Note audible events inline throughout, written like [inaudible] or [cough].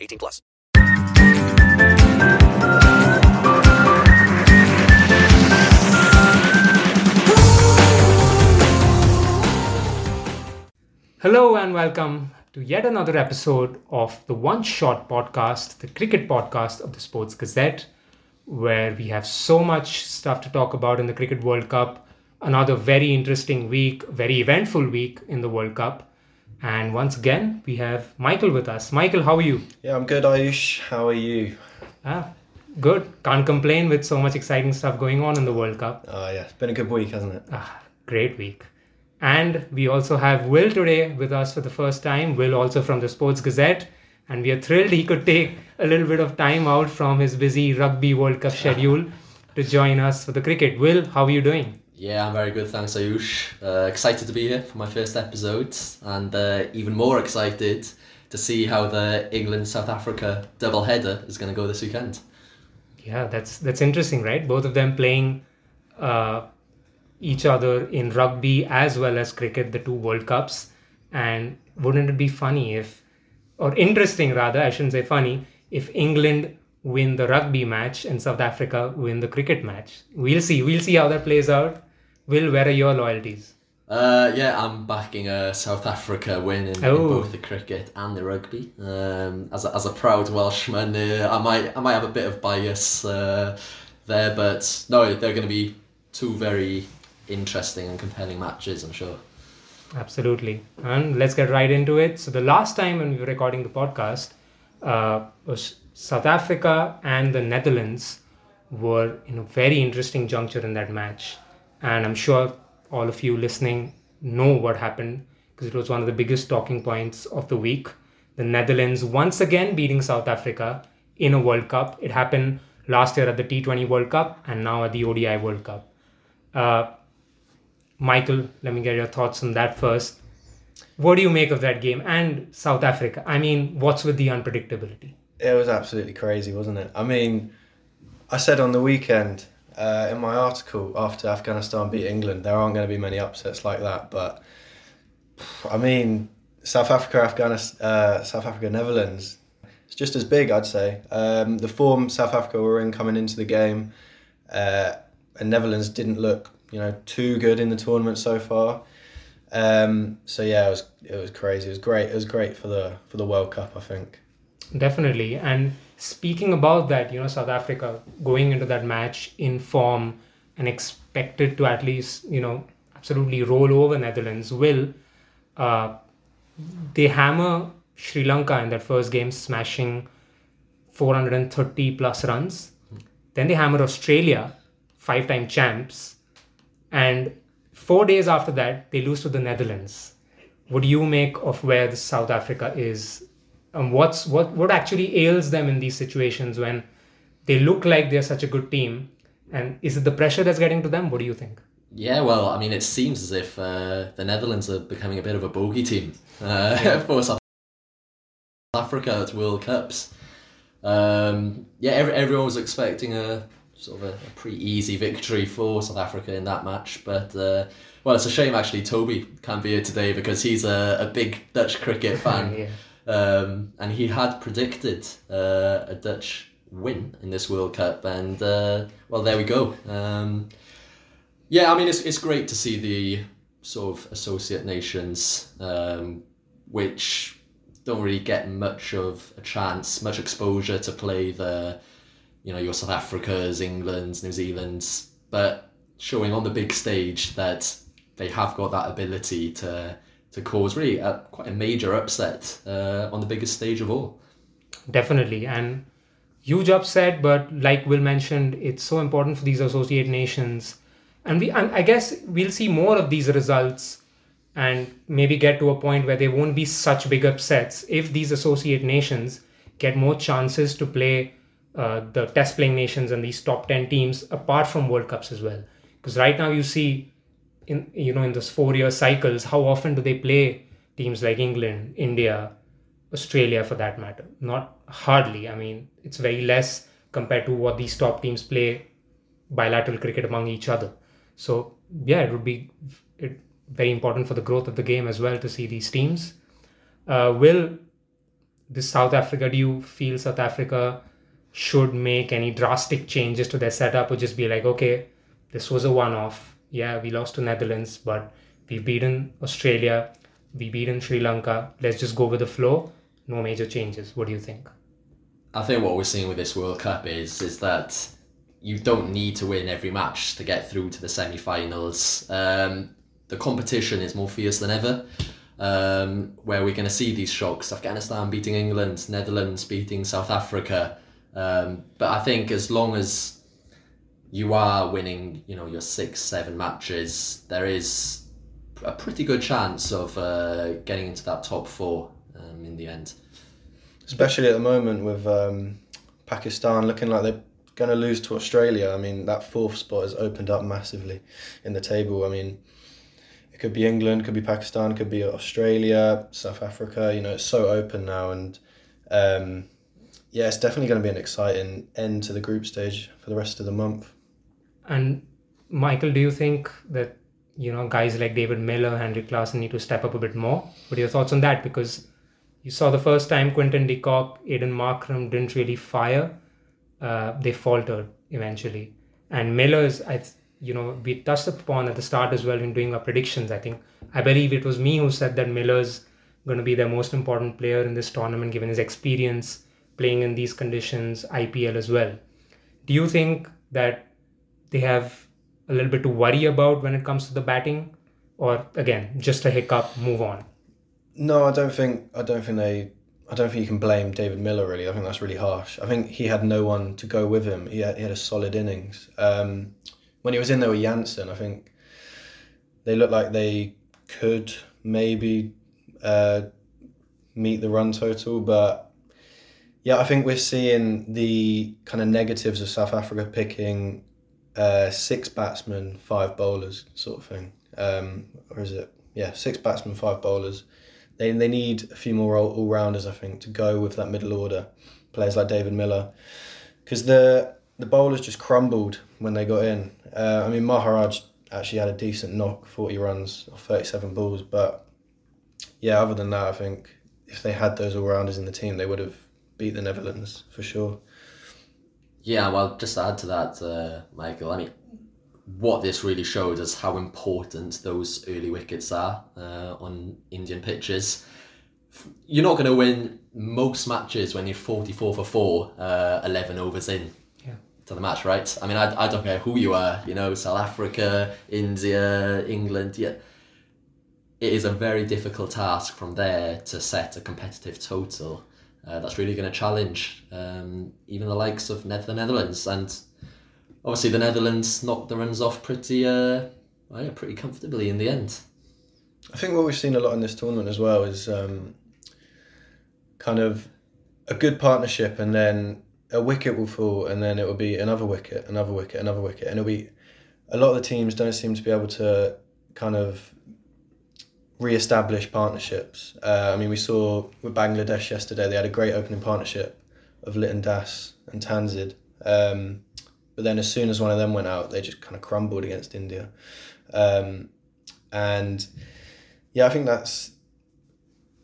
18 plus. Hello and welcome to yet another episode of the One Shot podcast, the cricket podcast of the Sports Gazette, where we have so much stuff to talk about in the Cricket World Cup. Another very interesting week, very eventful week in the World Cup. And once again, we have Michael with us. Michael, how are you? Yeah, I'm good, Aayush. How are you? Ah, good. Can't complain with so much exciting stuff going on in the World Cup. Oh, yeah. It's been a good week, hasn't it? Ah, great week. And we also have Will today with us for the first time. Will also from the Sports Gazette. And we are thrilled he could take a little bit of time out from his busy Rugby World Cup [laughs] schedule to join us for the cricket. Will, how are you doing? Yeah, I'm very good, thanks Aayush. Uh, excited to be here for my first episode and uh, even more excited to see how the England South Africa double header is going to go this weekend. Yeah, that's that's interesting, right? Both of them playing uh, each other in rugby as well as cricket, the two World Cups. And wouldn't it be funny if, or interesting rather, I shouldn't say funny, if England win the rugby match and South Africa win the cricket match? We'll see. We'll see how that plays out. Will, where are your loyalties? Uh, yeah, I'm backing a South Africa win in, Oh. in both the cricket and the rugby. Um, as, a, as a proud Welshman, uh, I might I might have a bit of bias uh, there, but no, they're going to be two very interesting and compelling matches, I'm sure. Absolutely. And let's get right into it. So, the last time when we were recording the podcast uh, was South Africa and the Netherlands were in a very interesting juncture in that match. And I'm sure all of you listening know what happened because it was one of the biggest talking points of the week. The Netherlands once again beating South Africa in a World Cup. It happened last year at the T20 World Cup and now at the ODI World Cup. Uh, Michael, let me get your thoughts on that first. What do you make of that game and South Africa? I mean, what's with the unpredictability? It was absolutely crazy, wasn't it? I mean, I said on the weekend uh, in my article after Afghanistan beat England, there aren't going to be many upsets like that. But I mean, South Africa, Afghanistan, uh, South Africa, Netherlands, it's just as big, I'd say. Um, the form South Africa were in coming into the game, uh, and Netherlands didn't look, you know, too good in the tournament so far. Um, so yeah, it was it was crazy. It was great. It was great for the for the World Cup, I think. Definitely. And speaking about that, you know, South Africa going into that match in form and expected to at least, you know, absolutely roll over Netherlands will uh, they hammer Sri Lanka in that first game, smashing 430 plus runs. Then they hammer Australia, five time champs. And four days after that, they lose to the Netherlands. What do you make of where South Africa is? And what's what what actually ails them in these situations when they look like they're such a good team? And is it the pressure that's getting to them? What do you think? Yeah, yeah, well, I mean, it seems as if uh, the Netherlands are becoming a bit of a bogey team uh, [laughs] for South Africa at World Cups. Um, yeah, every, everyone was expecting a sort of a, a, pretty easy victory for South Africa in that match, but uh, well, it's a shame actually Toby can't be here today because he's a, a big Dutch cricket [laughs] fan, yeah. Um, and he had predicted uh, a Dutch win in this World Cup, and uh, well, there we go. Um, yeah, I mean, it's it's great to see the sort of associate nations, um, which don't really get much of a chance, much exposure to play the, you know, your South Africas, England's, New Zealand's, but showing on the big stage that they have got that ability to to cause really a, quite a major upset uh, on the biggest stage of all. Definitely, and huge upset. But like Will mentioned, it's so important for these associate nations, and we I guess we'll see more of these results and maybe get to a point where there won't be such big upsets if these associate nations get more chances to play uh, the test playing nations and these top 10 teams apart from world cups as well because right now you see in you know in those four year cycles how often do they play teams like england india australia for that matter not hardly i mean it's very less compared to what these top teams play bilateral cricket among each other so yeah it would be it, very important for the growth of the game as well to see these teams. Uh, will this South Africa, do you feel South Africa should make any drastic changes to their setup or just be like, okay, this was a one off. Yeah, we lost to Netherlands, but we've beaten Australia, We've beaten Sri Lanka. Let's just go with the flow. No major changes. What do you think? I think what we're seeing with this World Cup is is that you don't need to win every match to get through to the semi-finals. Um, the competition is more fierce than ever. Um, where we're going to see these shocks: Afghanistan beating England, Netherlands beating South Africa. Um, but I think as long as you are winning, you know, your six, seven matches, there is a pretty good chance of uh, getting into that top four um, in the end. Especially at the moment with um, Pakistan looking like they're going to lose to Australia. I mean, that fourth spot has opened up massively in the table. I mean, it could be England, could be Pakistan, could be Australia, South Africa. You know, it's so open now, and um, yeah, it's definitely going to be an exciting end to the group stage for the rest of the month. And Michael, do you think that you know guys like David Miller, Heinrich Klaasen need to step up a bit more? What are your thoughts on that? Because you saw the first time Quinton de Kock, Markram didn't really fire. Uh, they faltered eventually, and Miller's I. Th- you know we touched upon at the start as well in doing our predictions i think i believe it was me who said that miller's going to be the most important player in this tournament given his experience playing in these conditions ipl as well do you think that they have a little bit to worry about when it comes to the batting or again just a hiccup move on no i don't think i don't think they I don't think you can blame David Miller really. I think that's really harsh. I think he had no one to go with him. He had, he had a solid innings. Um, when he was in there with Jansen, I think they looked like they could maybe uh, meet the run total, but yeah, I think we're seeing the kind of negatives of South Africa picking uh, six batsmen, five bowlers, sort of thing. Um, or is it? Yeah, six batsmen, five bowlers. They they need a few more all rounders, I think, to go with that middle order. Players like David Miller, because the the bowlers just crumbled when they got in. Uh, I mean, Maharaj actually had a decent knock, 40 runs or 37 balls, but yeah, other than that, I think if they had those all rounders in the team, they would have beat the Netherlands for sure. Yeah, well, just to add to that, uh, Michael, I mean, what this really showed is how important those early wickets are uh, on Indian pitches. You're not going to win most matches when you're 44 for 4, uh, 11 overs in to the match, right? I mean, I, I don't care who you are, you know, South Africa, India, England, yeah. It is a very difficult task from there to set a competitive total uh, that's really going to challenge um, even the likes of the Netherlands. And obviously, the Netherlands knocked the runs off pretty, uh, pretty comfortably in the end. I think what we've seen a lot in this tournament as well is um, kind of a good partnership and then a wicket will fall and then it will be another wicket, another wicket, another wicket, and it'll be a lot of the teams don't seem to be able to kind of re-establish partnerships. Uh, I mean, we saw with Bangladesh yesterday; they had a great opening partnership of Litton Das and Tanzid. Um, but then, as soon as one of them went out, they just kind of crumbled against India. Um, and yeah, I think that's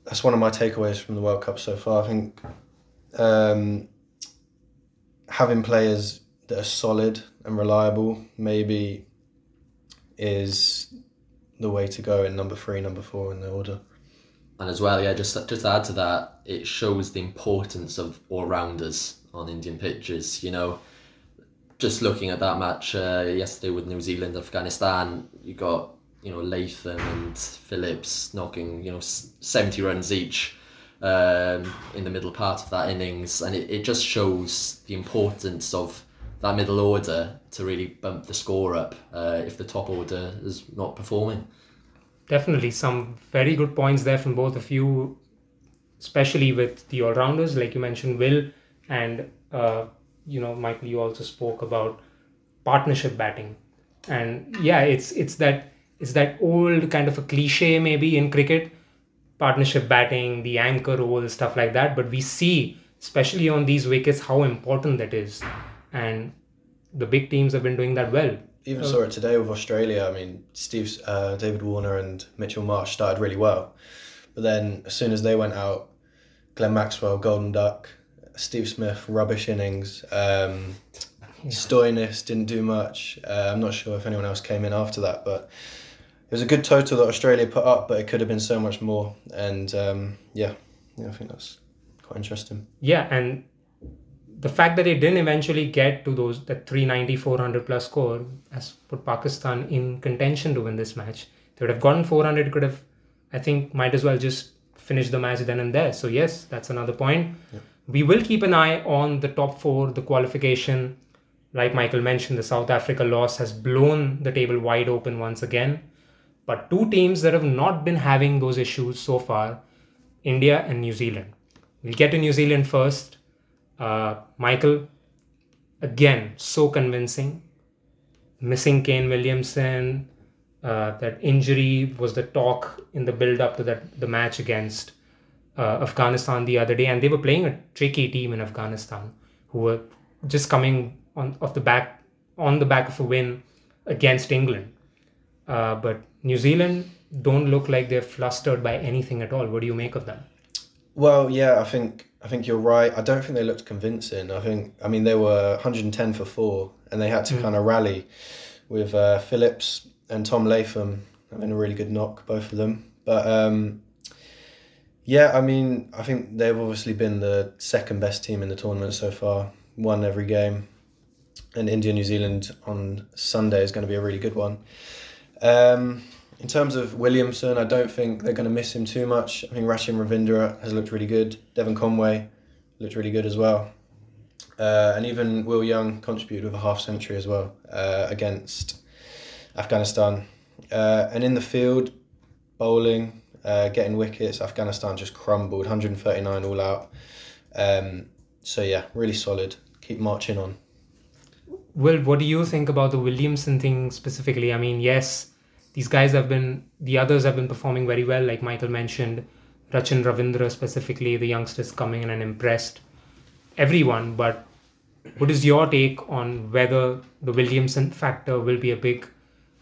that's one of my takeaways from the World Cup so far. I think um, having players that are solid and reliable maybe is the way to go in number three, number four in the order. And as well, yeah, just just to add to that, it shows the importance of all rounders on Indian pitches. You know, just looking at that match uh, yesterday with New Zealand Afghanistan, you got you know Latham and Phillips knocking you know seventy runs each um, in the middle part of that innings, and it, it just shows the importance of that middle order to really bump the score up uh, if the top order is not performing. Definitely, some very good points there from both of you, especially with the all rounders, like you mentioned, Will, and uh, you know, Michael. You also spoke about partnership batting, and yeah, it's it's that it's that old kind of a cliche maybe in cricket, partnership batting, the anchor role, stuff like that. But we see, especially on these wickets, how important that is, and the big teams have been doing that well even saw it today with Australia. I mean, Steve, uh, David Warner, and Mitchell Marsh started really well, but then as soon as they went out, Glenn Maxwell, Golden Duck, Steve Smith, rubbish innings. Um, yeah. Stoinis didn't do much. Uh, I'm not sure if anyone else came in after that, but it was a good total that Australia put up, but it could have been so much more. And um, yeah, yeah, I think that's quite interesting. Yeah, and the fact that they didn't eventually get to those that 390 400 plus score has put pakistan in contention to win this match they would have gotten 400 could have i think might as well just finish the match then and there. So yes that's another point. Yeah. we will keep an eye on the top four the qualification. Like michael mentioned the south africa loss has blown the table wide open once again. But two teams that have not been having those issues so far india and new zealand. We'll get to new zealand first uh, Michael, again, so convincing. Missing Kane Williamson, uh, that injury was the talk in the build up to that the match against uh, Afghanistan the other day, and they were playing a tricky team in Afghanistan who were just coming on off the back on the back of a win against England. Uh, but New Zealand don't look like they're flustered by anything at all. What do you make of them? Well, yeah, I think I think you're right. I don't think they looked convincing. I think, I mean, they were 110 for four, and they had to mm. kind of rally with uh, Phillips and Tom Latham having a really good knock, both of them. But um, yeah, I mean, I think they've obviously been the second best team in the tournament so far, won every game. And India New Zealand on Sunday is going to be a really good one. Um, in terms of Williamson, I don't think they're going to miss him too much. I think Rachin Ravindra has looked really good. Devon Conway looked really good as well. Uh, and even Will Young contributed with a half century as well uh, against Afghanistan. Uh, and in the field, bowling, uh, getting wickets, Afghanistan just crumbled, 139 all out. Um, so yeah, really solid. Keep marching on. Will, what do you think about the Williamson thing specifically? I mean, yes, these guys have been the others have been performing very well like michael mentioned rachin ravindra specifically the youngsters coming in and impressed everyone but what is your take on whether the williamson factor will be a big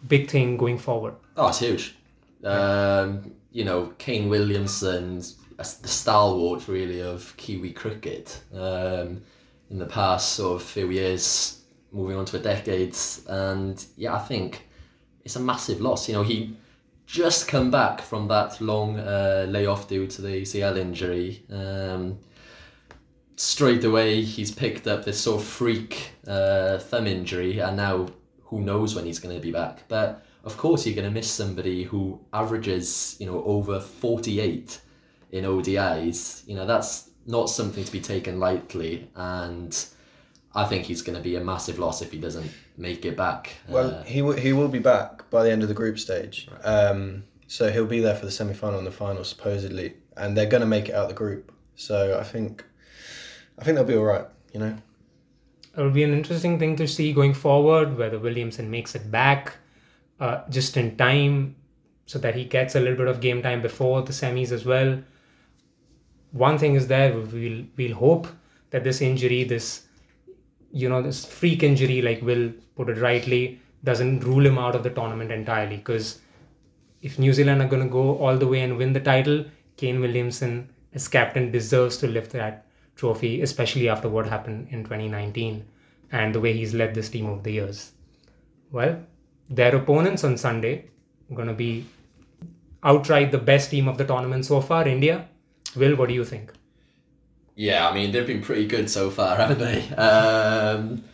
big thing going forward? Oh it's huge. Um, you know kane williamson's the stalwart really of kiwi cricket. Um, in the past sort of few years moving on to a decade. And yeah i think it's a massive loss. You know, he just come back from that long uh, layoff due to the ACL injury. Um, straight away, he's picked up this sort of freak uh, thumb injury, and now who knows when he's going to be back. But of course, you're going to miss somebody who averages, you know, over 48 in ODIs. You know, that's not something to be taken lightly, and I think he's going to be a massive loss if he doesn't make it back. Well, uh, he w- he will be back by the end of the group stage. Right. Um, so he'll be there for the semi final and the final supposedly, and they're going to make it out the group. So I think, I think they'll be all right. You know. it'll be an interesting thing to see going forward whether Williamson makes it back uh, just in time so that he gets a little bit of game time before the semis as well. One thing is there we'll we'll hope that this injury, this you know this freak injury, like Will put it rightly, doesn't rule him out of the tournament entirely. Because if New Zealand are going to go all the way and win the title, Kane Williamson as captain deserves to lift that trophy, especially after what happened in 2019 and the way he's led this team over the years. Well, their opponents on Sunday are going to be outright the best team of the tournament so far, India. Will, what do you think? Yeah, I mean they've been pretty good so far, [laughs] haven't they? Um,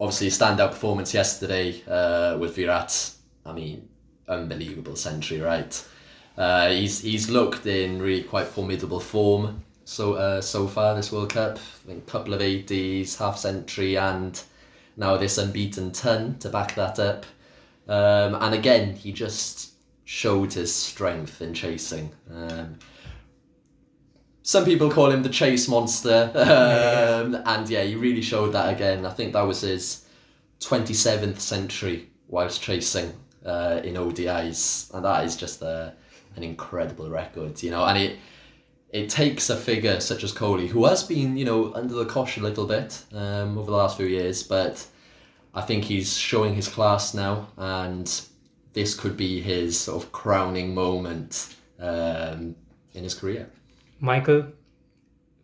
obviously, standout performance yesterday uh, with Virat. I mean, unbelievable century, right? Uh, he's he's looked in really quite formidable form so uh, so far this World Cup. I think a couple of 80s, half century, and now this unbeaten ton to back that up. Um, and again, he just showed his strength in chasing. Um, some people call him the chase monster, [laughs] um, and yeah, he really showed that again. I think that was his 27th century whilst chasing uh, in ODIs, and that is just a, an incredible record, you know. And it it takes a figure such as Kohli, who has been you know under the cosh a little bit um, over the last few years, but I think he's showing his class now, and this could be his sort of crowning moment um, in his career. Michael,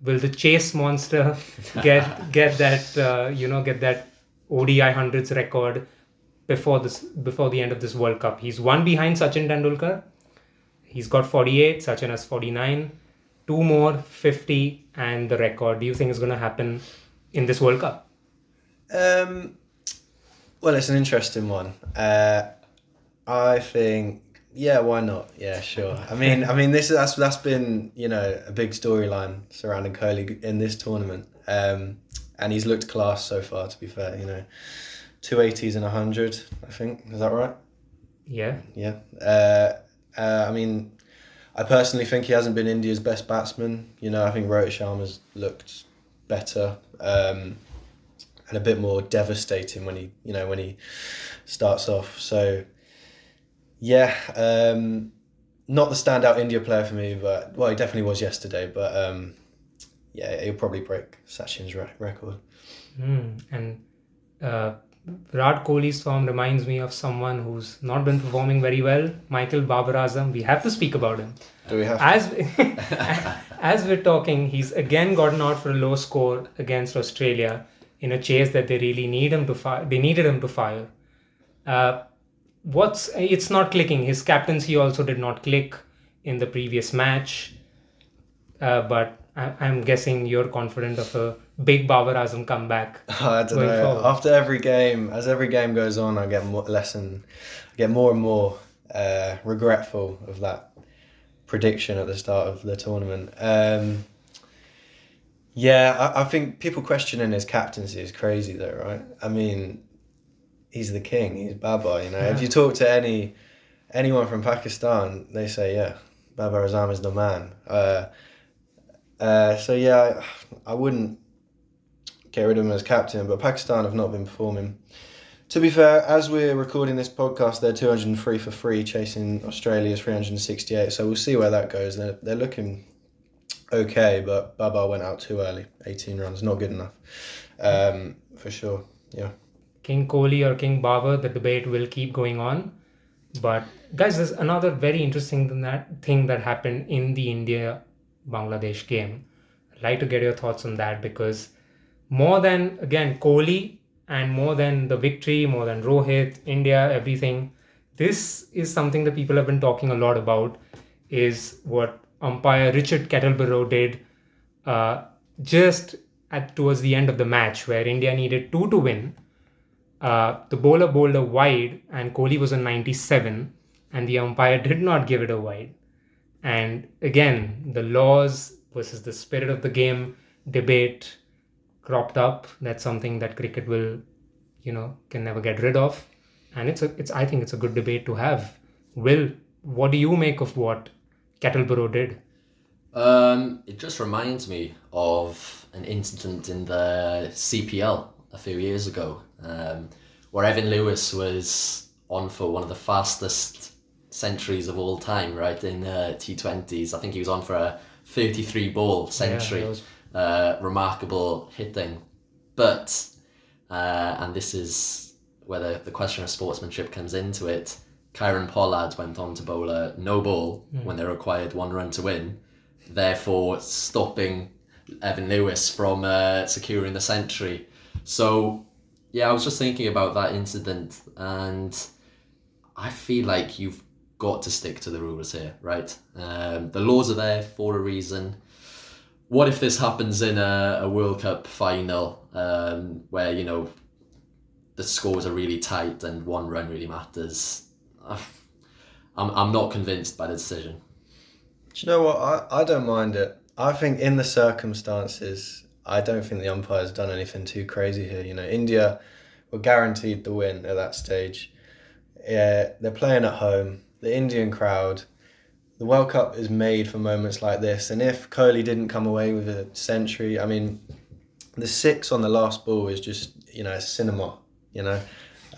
will the chase monster [laughs] get get that uh, you know get that ODI hundreds record before this before the end of this World Cup? He's one behind Sachin Tendulkar. He's got 48. Sachin has 49. Two more, 50, and the record. Do you think is going to happen in this World Cup? Um, well, it's an interesting one. Uh, I think, yeah, why not? Yeah, sure. I mean, I mean, this is that's that's been you know a big storyline surrounding Kohli in this tournament, um, and he's looked class so far. To be fair, you know, two eighties and a hundred. I think is that right? Yeah. Yeah. Uh, uh, I mean, I personally think he hasn't been India's best batsman. You know, I think Rohit Sharma's looked better. Um, and a bit more devastating when he you know when he starts off. So yeah, um, not the standout India player for me, but well, he definitely was yesterday. But um, yeah, he'll probably break Sachin's re- record. Mm, and uh, Virat Kohli's form reminds me of someone who's not been performing very well, Michael Babar Azam. We have to speak about him. Do we have? As [laughs] as we're talking, he's again gotten out for a low score against Australia in a chase that they really need him to fire. They needed him to fire. Uh, what's it's not clicking. His captaincy also did not click in the previous match. Uh, but I, I'm guessing you're confident of a big Babar Azam comeback. [laughs] I don't know. forward. After every game, as every game goes on, I get more, less and I get more and more uh, regretful of that prediction at the start of the tournament. Um, yeah, I, I think people questioning his captaincy is crazy, though, right? I mean, he's the king. He's Baba. You know, if you talk to any anyone from Pakistan, they say, yeah, Babar Azam is the man. Uh, uh, so yeah, I, I wouldn't get rid of him as captain, but Pakistan have not been performing. To be fair, as we're recording this podcast, they're 203 for free, chasing Australia's 368. So we'll see where that goes. They're, they're looking okay, but Baba went out too early. 18 runs, not good enough. Um, for sure, yeah. King Kohli or King Babar, the debate will keep going on. But guys, there's another very interesting than that thing that happened in the India Bangladesh game. I'd like to get your thoughts on that because more than again Kohli and more than the victory, more than Rohit, India, everything, this is something that people have been talking a lot about. Is what umpire Richard Kettleborough did uh, just at towards the end of the match, where India needed two to win. Uh, the bowler bowled a wide, and Kohli was on 97, and the umpire [laughs] did not give it a wide. And again, the laws versus the spirit of the game debate cropped up. That's something that cricket will, you know, can never get rid of. And it's a, it's. I think it's a good debate to have. Will, what do you make of what Kettleborough did? Um, it just reminds me of an incident in the CPL a few years ago, um, where Evan Lewis was on for one of the fastest centuries of all time, right in uh, T20s. I think he was on for a 33 ball century. that was- uh, remarkable hitting, but uh, and this is where the, the question of sportsmanship comes into it. Kieron Pollard went on to bowl a no ball when they required one run to win, therefore stopping Evan Lewis from uh, securing the century. So, yeah, I was just thinking about that incident, and I feel like you've got to stick to the rules here, right? Um, the laws are there for a reason. What if this happens in a, a World Cup final um, where, you know, the scores are really tight and one run really matters? I'm, I'm not convinced by the decision. Do you know what? I, I don't mind it. I think in the circumstances, I don't think the umpire's done anything too crazy here. You know, India were guaranteed the win at that stage. Yeah, they're playing at home. The Indian crowd, the World Cup is made for moments like this. And if Kohli didn't come away with a century, I mean, the six on the last ball is just, you know, cinema, you know.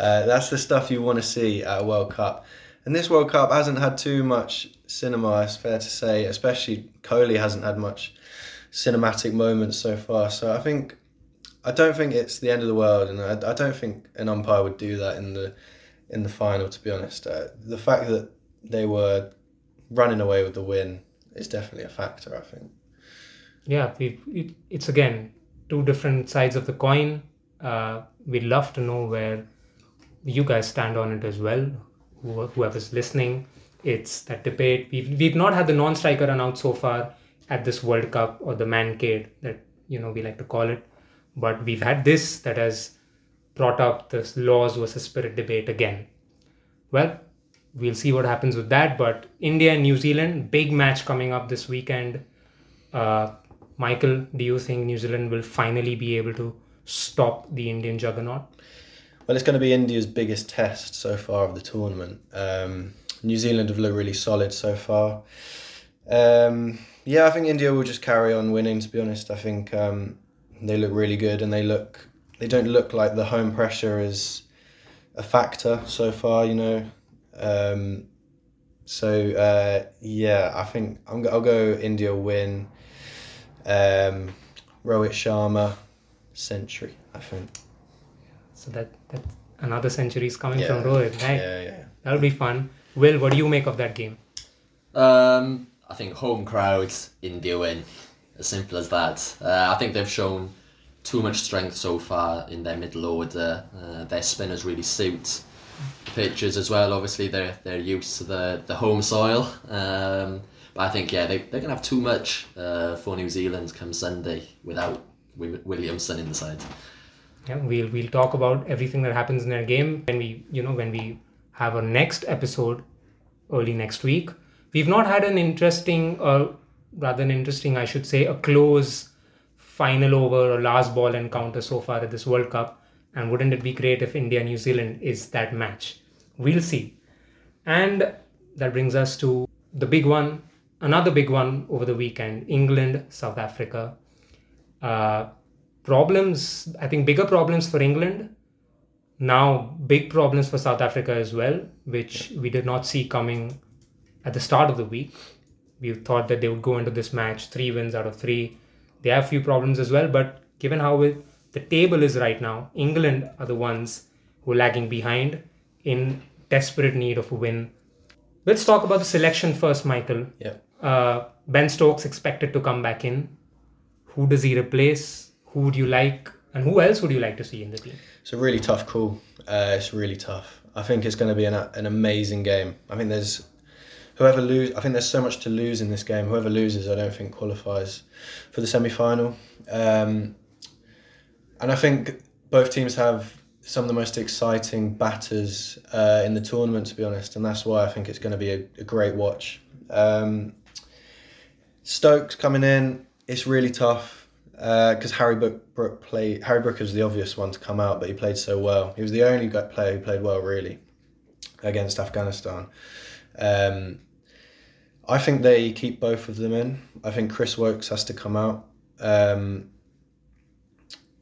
Uh, that's the stuff you want to see at a World Cup. And this World Cup hasn't had too much cinema, it's fair to say, especially Kohli hasn't had much cinematic moments so far. So I think, I don't think it's the end of the world, and I, I don't think an umpire would do that in the in the final. To be honest, uh, the fact that they were running away with the win is definitely a factor. I think. yeah we it, it's again two different sides of the coin uh, we'd love to know where you guys stand on it as well Who- whoever's listening it's that debate we've, we've not had the non-striker run out so far at this world cup or the Mankad that you know we like to call it but we've had this that has brought up this laws versus spirit debate again well, we'll see what happens with that. But India and New Zealand, big match coming up this weekend. Uh, Michael, do you think New Zealand will finally be able to stop the Indian juggernaut? Well, it's going to be India's biggest test so far of the tournament. Um, New Zealand have looked really solid so far. Um, yeah, I think India will just carry on winning. To be honest, I think um, they look really good, and they look they don't look like the home pressure is a factor so far. You know, um, so uh, yeah, I think I'm, go- I'll go India win. Um, Rohit Sharma century. I think. So that that another century is coming Yeah. from Rohit, right? Yeah, yeah. That'll be fun. Will, what do you make of that game? Um, I think home crowd, India win. As simple as that. Uh, I think they've shown too much strength so far in their middle order. Uh, their spinners really suit pitches as well. Obviously, they're they're used to the, the home soil. Um, but I think yeah, they they're gonna have too much uh, for New Zealand come Sunday without Wi- Williamson in the side. Yeah, we'll we'll talk about everything that happens in their game when we you know when we have our next episode early next week. We've not had an interesting or rather than interesting, I should say, a close final over or last ball encounter so far at this World Cup. And wouldn't it be great if India New Zealand is that match? We'll see. And that brings us to the big one, another big one over the weekend England, South Africa. Uh, problems, I think bigger problems for England. Now, big problems for South Africa as well, which we did not see coming at the start of the week. We thought that they would go into this match three wins out of three. They have a few problems as well, but given how it, the table is right now, England are the ones who are lagging behind in desperate need of a win. Let's talk about the selection first, Michael. Yeah. Uh, ben Stokes expected to come back in. Who does he replace? Who would you like? And who else would you like to see in the team? It's a really tough call. Uh, it's really tough. I think it's going to be an, an amazing game. I think there's whoever lose. I think there's so much to lose in this game. Whoever loses, I don't think qualifies for the semi final. Um, and I think both teams have some of the most exciting batters uh, in the tournament, to be honest, and that's why I think it's going to be a, a great watch. Um, Stokes coming in, it's really tough because Harry Brook, Brook played. Harry Brook was the obvious one to come out, but he played so well. He was the only player who played well, really, against Afghanistan. Um, I think they keep both of them in. I think Chris Woakes has to come out. Um,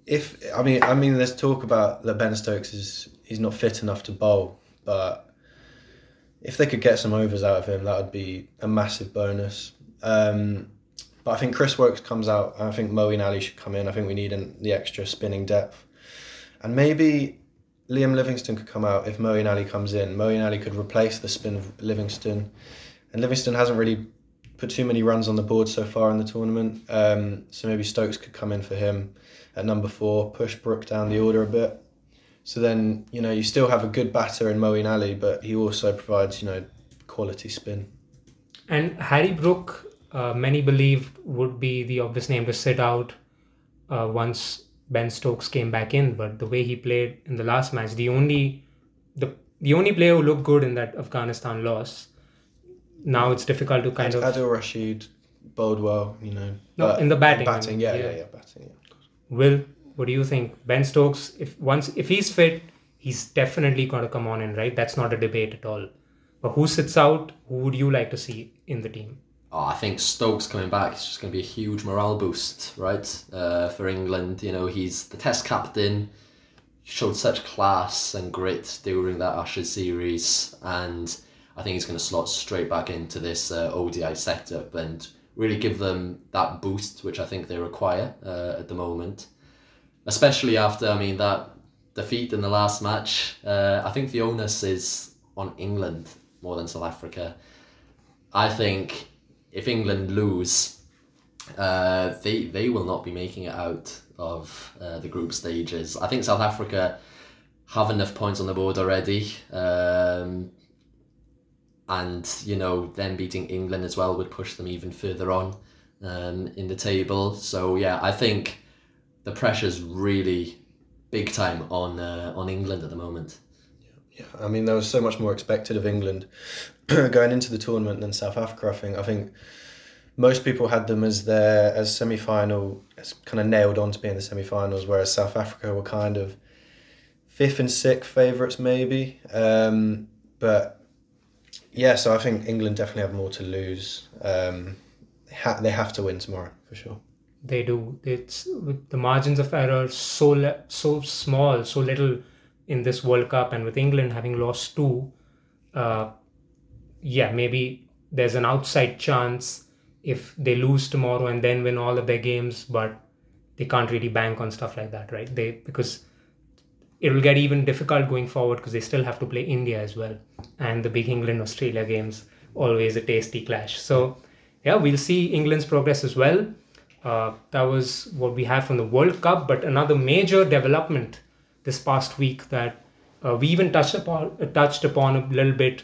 if I mean, I mean, there's talk about that Ben Stokes is he's not fit enough to bowl, but if they could get some overs out of him, that would be a massive bonus. Um, but I think Chris Woakes comes out. I think Moeen Ali should come in. I think we need an, the extra spinning depth, and maybe Liam Livingstone could come out if Moeen Ali comes in. Moeen Ali could replace the spin of Livingstone, and Livingstone hasn't really put too many runs on the board so far in the tournament. Um, so maybe Stokes could come in for him at number four, push Brook down the order a bit. So then you know you still have a good batter in Moeen Ali, but he also provides you know quality spin. And Harry Brook, uh, many believe, would be the obvious name to sit out uh, once Ben Stokes came back in. But the way he played in the last match, the only the the only player who looked good in that Afghanistan loss. Now it's difficult to kind Ad- of Adil Rashid bowled well, you know. No, in the batting, I Batting, mean, yeah, yeah. yeah, yeah, batting. Yeah. Will, what do you think? Ben Stokes, if once if he's fit, he's definitely got to come on in, right? That's not a debate at all. But who sits out? Who would you like to see in the team? Oh, I think Stokes coming back is just going to be a huge morale boost, right? Uh, for England, you know, he's the Test captain, showed such class and grit during that Ashes series, and I think he's going to slot straight back into this uh, ODI setup and really give them that boost, which I think they require uh, at the moment. Especially after, I mean, that defeat in the last match. Uh, I think the onus is on England more than South Africa. I think if England lose, uh, they they will not be making it out of uh, the group stages. I think South Africa have enough points on the board already, um, and you know them beating England as well would push them even further on um, in the table. So yeah, I think the pressure's really big time on uh, on England at the moment. Yeah, I mean, there was so much more expected of England [clears throat] going into the tournament than South Africa. I think. I think most people had them as their as semi final, as kind of nailed on to be in the semi finals, whereas South Africa were kind of fifth and sixth favourites, maybe. Um, but yeah, so I think England definitely have more to lose. Um, they, ha- they have to win tomorrow for sure. They do. It's the margins of error so le- so small, so little in this World Cup, and with England having lost two, uh, yeah, maybe there's an outside chance if they lose tomorrow and then win all of their games, but they can't really bank on stuff like that, right? They because it will get even difficult going forward because they still have to play India as well, and the big England Australia games always a tasty clash. So yeah, we'll see England's progress as well. Uh, that was what we have from the World Cup, but another major development this past week that uh, we even touched upon touched upon a little bit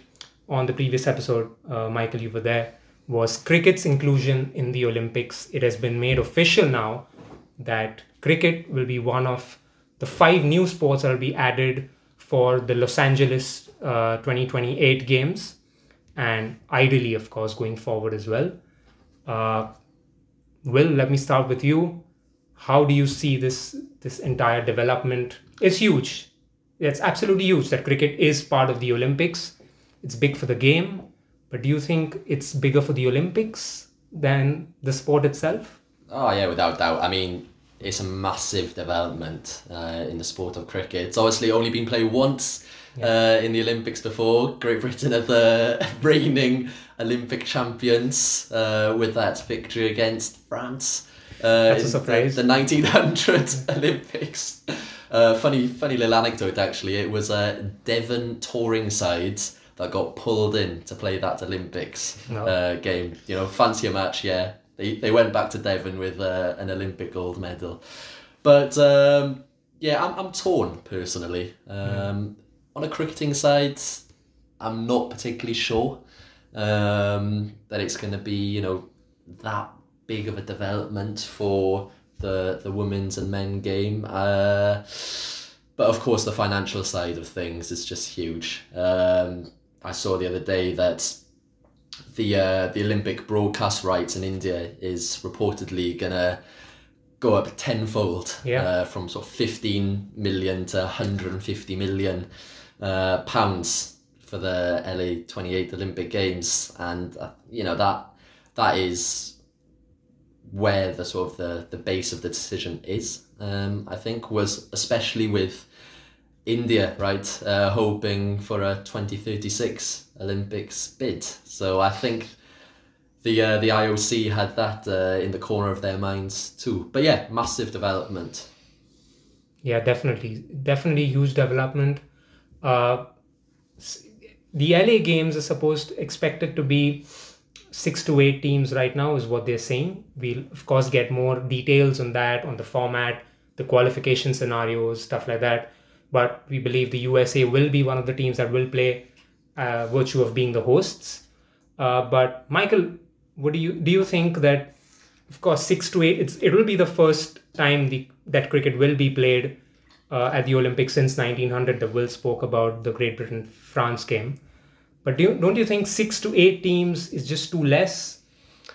on the previous episode. Uh, Michael, you were there. Was cricket's inclusion in the Olympics? It has been made official now that cricket will be one of the five new sports that will be added for the Los Angeles uh, 2028 games, and ideally, of course, going forward as well. Uh, Will, let me start with you. How do you see this this entire development? It's huge. It's absolutely huge that cricket is part of the Olympics. It's big for the game, but do you think it's bigger for the Olympics than the sport itself? Oh yeah, without doubt. I mean, it's a massive development uh, in the sport of cricket. It's obviously only been played once uh, in the Olympics before. Great Britain are the [laughs] reigning Olympic champions uh, with that victory against France. Uh, in. The, the 1900 [laughs] Olympics. Uh, funny, funny little anecdote actually. It was a Devon touring side that got pulled in to play that Olympics No. uh, game. You know, fancy a match, yeah. They, they went back to Devon with uh, an Olympic gold medal. But um, yeah, I'm, I'm torn personally. Um, On a cricketing side, I'm not particularly sure um, that it's going to be, you know, that big of a development for the the women's and men game. Uh, but of course, the financial side of things is just huge. Um, I saw the other day that the uh, the Olympic broadcast rights in India is reportedly gonna go up tenfold Yeah. uh, from sort of 15 million to 150 million uh, pounds for the LA 28 Olympic Games and uh, you know that that is where the sort of the, the base of the decision is. Um, I think was especially with India, right, uh, hoping for a 2036 Olympics bid. So I think the uh, the IOC had that uh, in the corner of their minds too. But yeah, massive development. Yeah, definitely, definitely huge development. Uh, the LA games are supposed expected to be six to eight teams right now is what they're saying. We'll of course get more details on that, on the format, the qualification scenarios, stuff like that. But we believe the USA will be one of the teams that will play, uh, virtue of being the hosts. Uh, but Michael, what do you do? You think that, of course, six to eight, it's it will be the first time the that cricket will be played uh, at the Olympics since 1900. The Will spoke about the Great Britain France game. But do you, don't you think six to eight teams is just too less?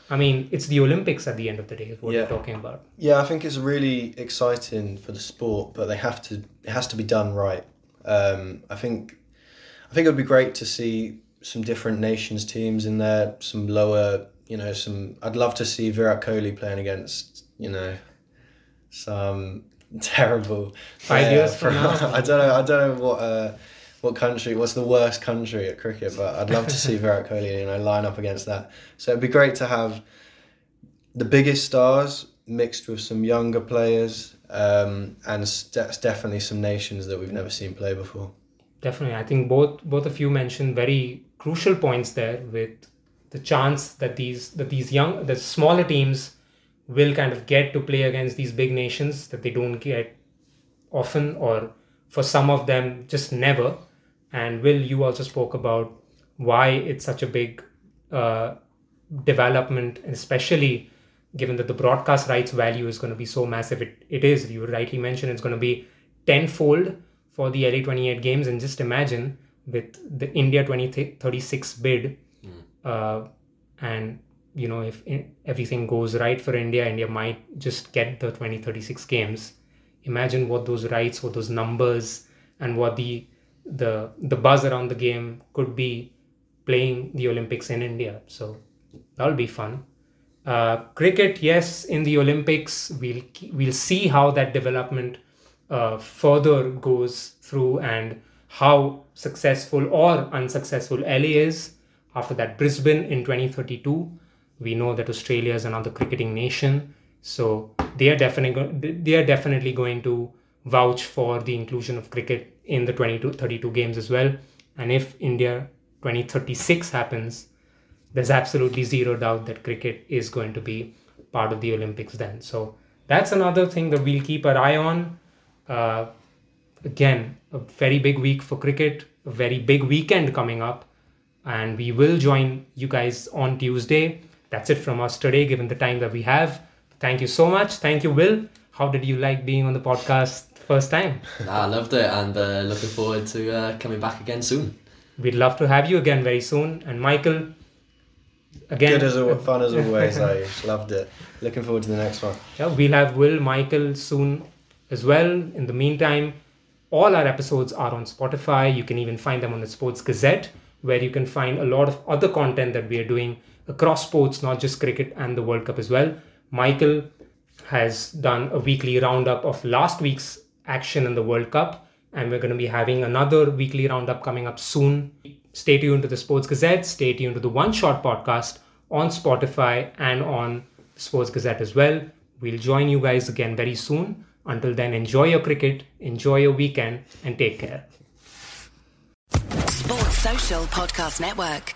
I mean, it's the Olympics at the end of the day, is what Yeah. we're talking about. Yeah, I think it's really exciting for the sport, but they have to. It has to be done right. Um, I think. I think it would be great to see some different nations teams in there, some lower. You know, some. I'd love to see Virat Kohli playing against. You know, some [laughs] terrible. Five years from now. [laughs] I don't know. I don't know what. Uh, what country? What's the worst country at cricket? But I'd love to see [laughs] Virat Kohli, you know, line up against that. So it'd be great to have the biggest stars mixed with some younger players, um, and st- definitely some nations that we've never seen play before. Definitely, I think both both of you mentioned very crucial points there with the chance that these that these young the smaller teams will kind of get to play against these big nations that they don't get often or for some of them just never and will you also spoke about why it's such a big uh, development especially given that the broadcast rights value is going to be so massive it, it is. You rightly mentioned it's going to be tenfold for the LA 28 games. And just imagine with the India 2036 bid uh, and you know if everything goes right for India India might just get the 2036 games. Imagine what those rights what those numbers and what the the the buzz around the game could be playing the Olympics in India. So that'll be fun. Uh, cricket yes in the Olympics we'll we'll see how that development uh, further goes through and how successful or unsuccessful LA is after that Brisbane in 2032 we know that Australia is another cricketing nation. So they are definitely they are definitely going to vouch for the inclusion of cricket in the 22 32 games as well and if India 2036 happens there's absolutely zero doubt that cricket is going to be part of the Olympics then. So that's another thing that we'll keep our eye on. Uh, again, a very big week for cricket, a very big weekend coming up, and we will join you guys on Tuesday. That's it from us today, given the time that we have. Thank you so much. Thank you, Will. How did you like being on the podcast first time? Nah, I loved it and uh, looking forward to uh, coming back again soon. We'd love to have you again very soon. And Michael, again, Good as al- fun as always. I loved it. Looking forward to the next one. Yeah, we'll have Will Michael soon as well. In the meantime, all our episodes are on Spotify. You can even find them on the Sports Gazette, where you can find a lot of other content that we are doing across sports, not just cricket and the World Cup as well. Michael has done a weekly roundup of last week's action in the World Cup, and we're going to be having another weekly roundup coming up soon. Stay tuned to the Sports Gazette, stay tuned to the One Shot podcast on Spotify and on Sports Gazette as well. We'll join you guys again very soon. Until then, enjoy your cricket, enjoy your weekend, and take care. Sports Social Podcast Network.